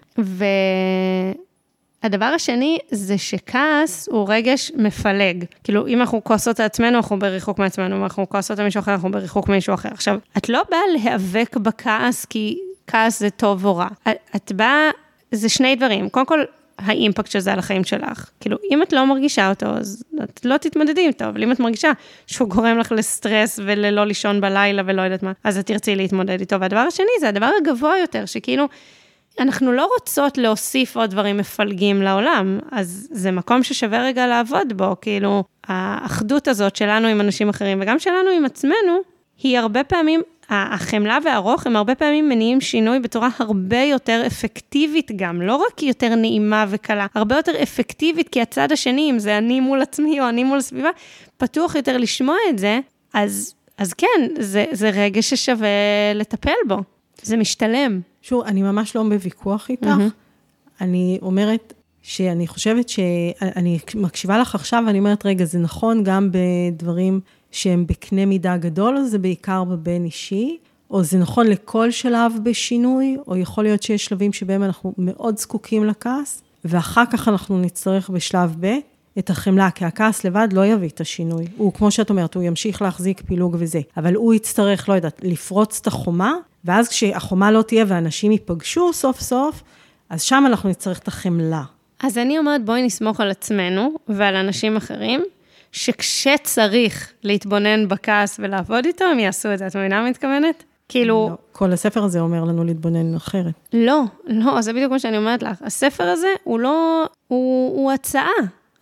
[SPEAKER 1] והדבר השני זה שכעס הוא רגש מפלג. כאילו, אם אנחנו כועסות על עצמנו, אנחנו בריחוק מעצמנו, אם אנחנו כועסות על מישהו אחר, אנחנו בריחוק ממישהו אחר. עכשיו, את לא באה להיאבק בכעס כי כעס זה טוב או רע. את באה, זה שני דברים. קודם כל, האימפקט של זה על החיים שלך. כאילו, אם את לא מרגישה אותו, אז את לא תתמודדי איתו, אבל אם את מרגישה שהוא גורם לך לסטרס וללא לישון בלילה ולא יודעת מה, אז את תרצי להתמודד איתו. והדבר השני, זה הדבר הגבוה יותר, שכאילו, אנחנו לא רוצות להוסיף עוד דברים מפלגים לעולם, אז זה מקום ששווה רגע לעבוד בו, כאילו, האחדות הזאת שלנו עם אנשים אחרים, וגם שלנו עם עצמנו, היא הרבה פעמים, החמלה והרוך הם הרבה פעמים מניעים שינוי בצורה הרבה יותר אפקטיבית גם, לא רק יותר נעימה וקלה, הרבה יותר אפקטיבית, כי הצד השני, אם זה אני מול עצמי או אני מול הסביבה, פתוח יותר לשמוע את זה, אז, אז כן, זה, זה רגע ששווה לטפל בו. זה משתלם.
[SPEAKER 2] שוב, אני ממש לא בוויכוח איתך.
[SPEAKER 1] מהמם.
[SPEAKER 2] אני אומרת שאני חושבת שאני מקשיבה לך עכשיו, ואני אומרת, רגע, זה נכון גם בדברים שהם בקנה מידה גדול, או זה בעיקר בבין אישי, או זה נכון לכל שלב בשינוי, או יכול להיות שיש שלבים שבהם אנחנו מאוד זקוקים לכעס, ואחר כך אנחנו נצטרך בשלב ב' את החמלה, כי הכעס לבד לא יביא את השינוי. הוא, כמו שאת אומרת, הוא ימשיך להחזיק פילוג וזה, אבל הוא יצטרך, לא יודעת, לפרוץ את החומה, ואז כשהחומה לא תהיה ואנשים ייפגשו סוף סוף, אז שם אנחנו נצטרך את החמלה.
[SPEAKER 1] אז אני אומרת, בואי נסמוך על עצמנו ועל אנשים אחרים, שכשצריך להתבונן בכעס ולעבוד איתו, הם יעשו את זה. את מבינה מה מתכוונת? כאילו,
[SPEAKER 2] לא, כל הספר הזה אומר לנו להתבונן אחרת.
[SPEAKER 1] לא, לא, זה בדיוק מה שאני אומרת לך. הספר הזה הוא לא, הוא, הוא הצעה.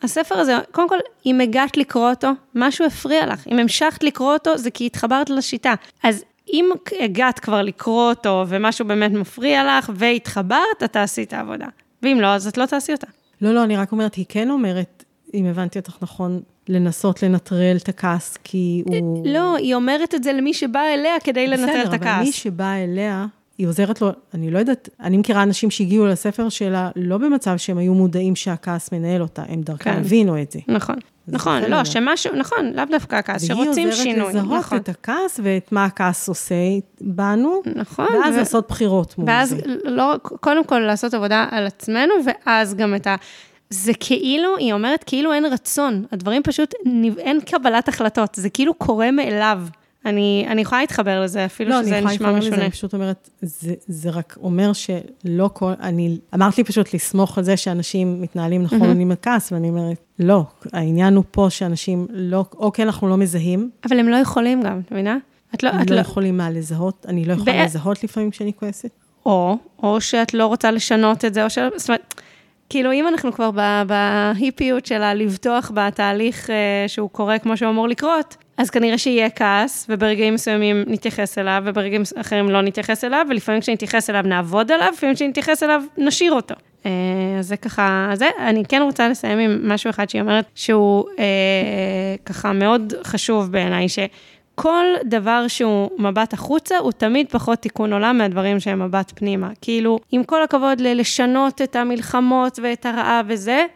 [SPEAKER 1] הספר הזה, קודם כל, אם הגעת לקרוא אותו, משהו הפריע לך. אם המשכת לקרוא אותו, זה כי התחברת לשיטה. אז אם הגעת כבר לקרוא אותו, ומשהו באמת מפריע לך, והתחברת, את תעשי את העבודה. ואם לא, אז את לא תעשי אותה.
[SPEAKER 2] לא, לא, אני רק אומרת, היא כן אומרת, אם הבנתי אותך נכון, לנסות לנטרל את הכעס, כי הוא...
[SPEAKER 1] לא, היא אומרת את זה למי שבא אליה כדי לנטרל את
[SPEAKER 2] בסדר, אבל מי
[SPEAKER 1] הכעס.
[SPEAKER 2] שבא אליה, היא עוזרת לו, אני לא יודעת, אני מכירה אנשים שהגיעו לספר שלה לא במצב שהם היו מודעים שהכעס מנהל אותה, הם דרכם
[SPEAKER 1] כן.
[SPEAKER 2] הבינו את זה.
[SPEAKER 1] נכון, נכון. לא, שמשהו, נכון, לאו דווקא הכעס, שרוצים שינוי.
[SPEAKER 2] והיא עוזרת
[SPEAKER 1] נכון,
[SPEAKER 2] לזהות את הכעס ואת מה הכעס עושה בנו,
[SPEAKER 1] נכון.
[SPEAKER 2] ואז
[SPEAKER 1] ו-
[SPEAKER 2] לעשות בחירות מול
[SPEAKER 1] ואז
[SPEAKER 2] זה.
[SPEAKER 1] לא, קודם כל לעשות עבודה על עצמנו, ואז גם את ה... זה כאילו, היא אומרת, כאילו אין רצון. הדברים פשוט, אין קבלת החלטות, זה כאילו קורה מאליו. אני, אני יכולה להתחבר לזה, אפילו
[SPEAKER 2] לא, אני
[SPEAKER 1] שזה
[SPEAKER 2] יכולה
[SPEAKER 1] נשמע
[SPEAKER 2] להתחבר לזה,
[SPEAKER 1] משונה.
[SPEAKER 2] אני פשוט אומרת, זה, זה רק אומר שלא כל, אני, אמרת לי פשוט לסמוך על זה שאנשים מתנהלים נכון
[SPEAKER 1] מהמם.
[SPEAKER 2] עם הכעס, ואני אומרת, לא, העניין הוא פה שאנשים לא, או כן אנחנו לא מזהים,
[SPEAKER 1] אבל הם לא יכולים גם, את מבינה? את לא, את
[SPEAKER 2] לא
[SPEAKER 1] לא,
[SPEAKER 2] יכולים מה לזהות, אני לא יכולה
[SPEAKER 1] בע-
[SPEAKER 2] לזהות לפעמים כשאני כועסת.
[SPEAKER 1] או, או שאת לא רוצה לשנות את זה, או שלא, זאת אומרת, כאילו, אם אנחנו כבר בהיפיות שלה לבטוח בתהליך אה, שהוא קורה כמו שהוא אמור לקרות, אז כנראה שיהיה כעס, וברגעים מסוימים נתייחס אליו, וברגעים אחרים לא נתייחס אליו, ולפעמים כשנתייחס אליו נעבוד עליו, לפעמים כשנתייחס אליו נשאיר אותו. אה, אז זה ככה, זה, אני כן רוצה לסיים עם משהו אחד שהיא אומרת, שהוא אה, ככה מאוד חשוב בעיניי, ש... כל דבר שהוא מבט החוצה, הוא תמיד פחות תיקון עולם מהדברים שהם מבט פנימה. כאילו, עם כל הכבוד ללשנות את המלחמות ואת הרעב וזה,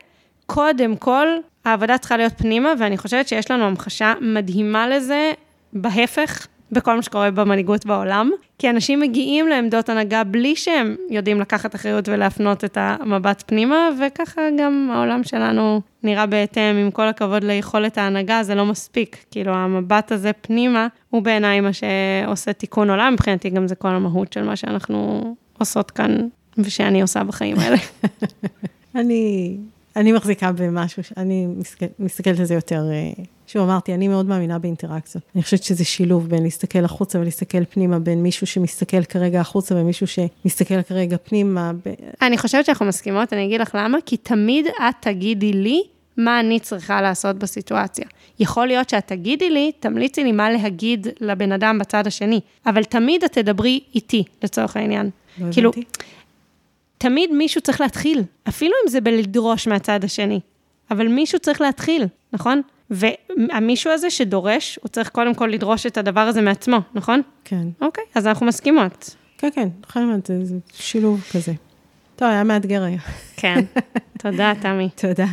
[SPEAKER 1] קודם כל, העבודה צריכה להיות פנימה, ואני חושבת שיש לנו המחשה מדהימה לזה, בהפך, בכל מה שקורה במנהיגות בעולם, כי אנשים מגיעים לעמדות הנהגה בלי שהם יודעים לקחת אחריות ולהפנות את המבט פנימה, וככה גם העולם שלנו נראה בהתאם, עם כל הכבוד ליכולת ההנהגה, זה לא מספיק. כאילו, המבט הזה פנימה, הוא בעיניי מה שעושה תיקון עולם, מבחינתי גם זה כל המהות של מה שאנחנו עושות כאן, ושאני עושה בחיים האלה.
[SPEAKER 2] אני, אני מחזיקה במשהו, אני מסתכל, מסתכלת על זה יותר, אה, שוב אמרתי, אני מאוד מאמינה באינטראקציות. אני חושבת שזה שילוב בין להסתכל החוצה ולהסתכל פנימה, בין מישהו שמסתכל כרגע החוצה ומישהו שמסתכל כרגע פנימה. ב...
[SPEAKER 1] אני חושבת שאנחנו מסכימות, אני אגיד לך למה, כי תמיד את תגידי לי מה אני צריכה לעשות בסיטואציה. יכול להיות שאת תגידי לי, תמליצי לי מה להגיד לבן אדם בצד השני, אבל תמיד את תדברי איתי, לצורך העניין.
[SPEAKER 2] לא
[SPEAKER 1] כאילו,
[SPEAKER 2] הבנתי.
[SPEAKER 1] תמיד מישהו צריך להתחיל, אפילו אם זה בלדרוש מהצד השני, אבל מישהו צריך להתחיל, נכון? והמישהו הזה שדורש, הוא צריך קודם כל לדרוש את הדבר הזה מעצמו, נכון?
[SPEAKER 2] כן,
[SPEAKER 1] אוקיי, אז אנחנו מסכימות.
[SPEAKER 2] כן, כן, חייבת, זה, זה שילוב כזה. טוב, היה מאתגר היה.
[SPEAKER 1] כן. תודה, תמי.
[SPEAKER 2] תודה.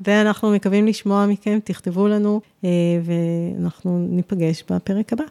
[SPEAKER 2] ואנחנו מקווים לשמוע מכם, תכתבו לנו, אה, ואנחנו ניפגש בפרק הבא.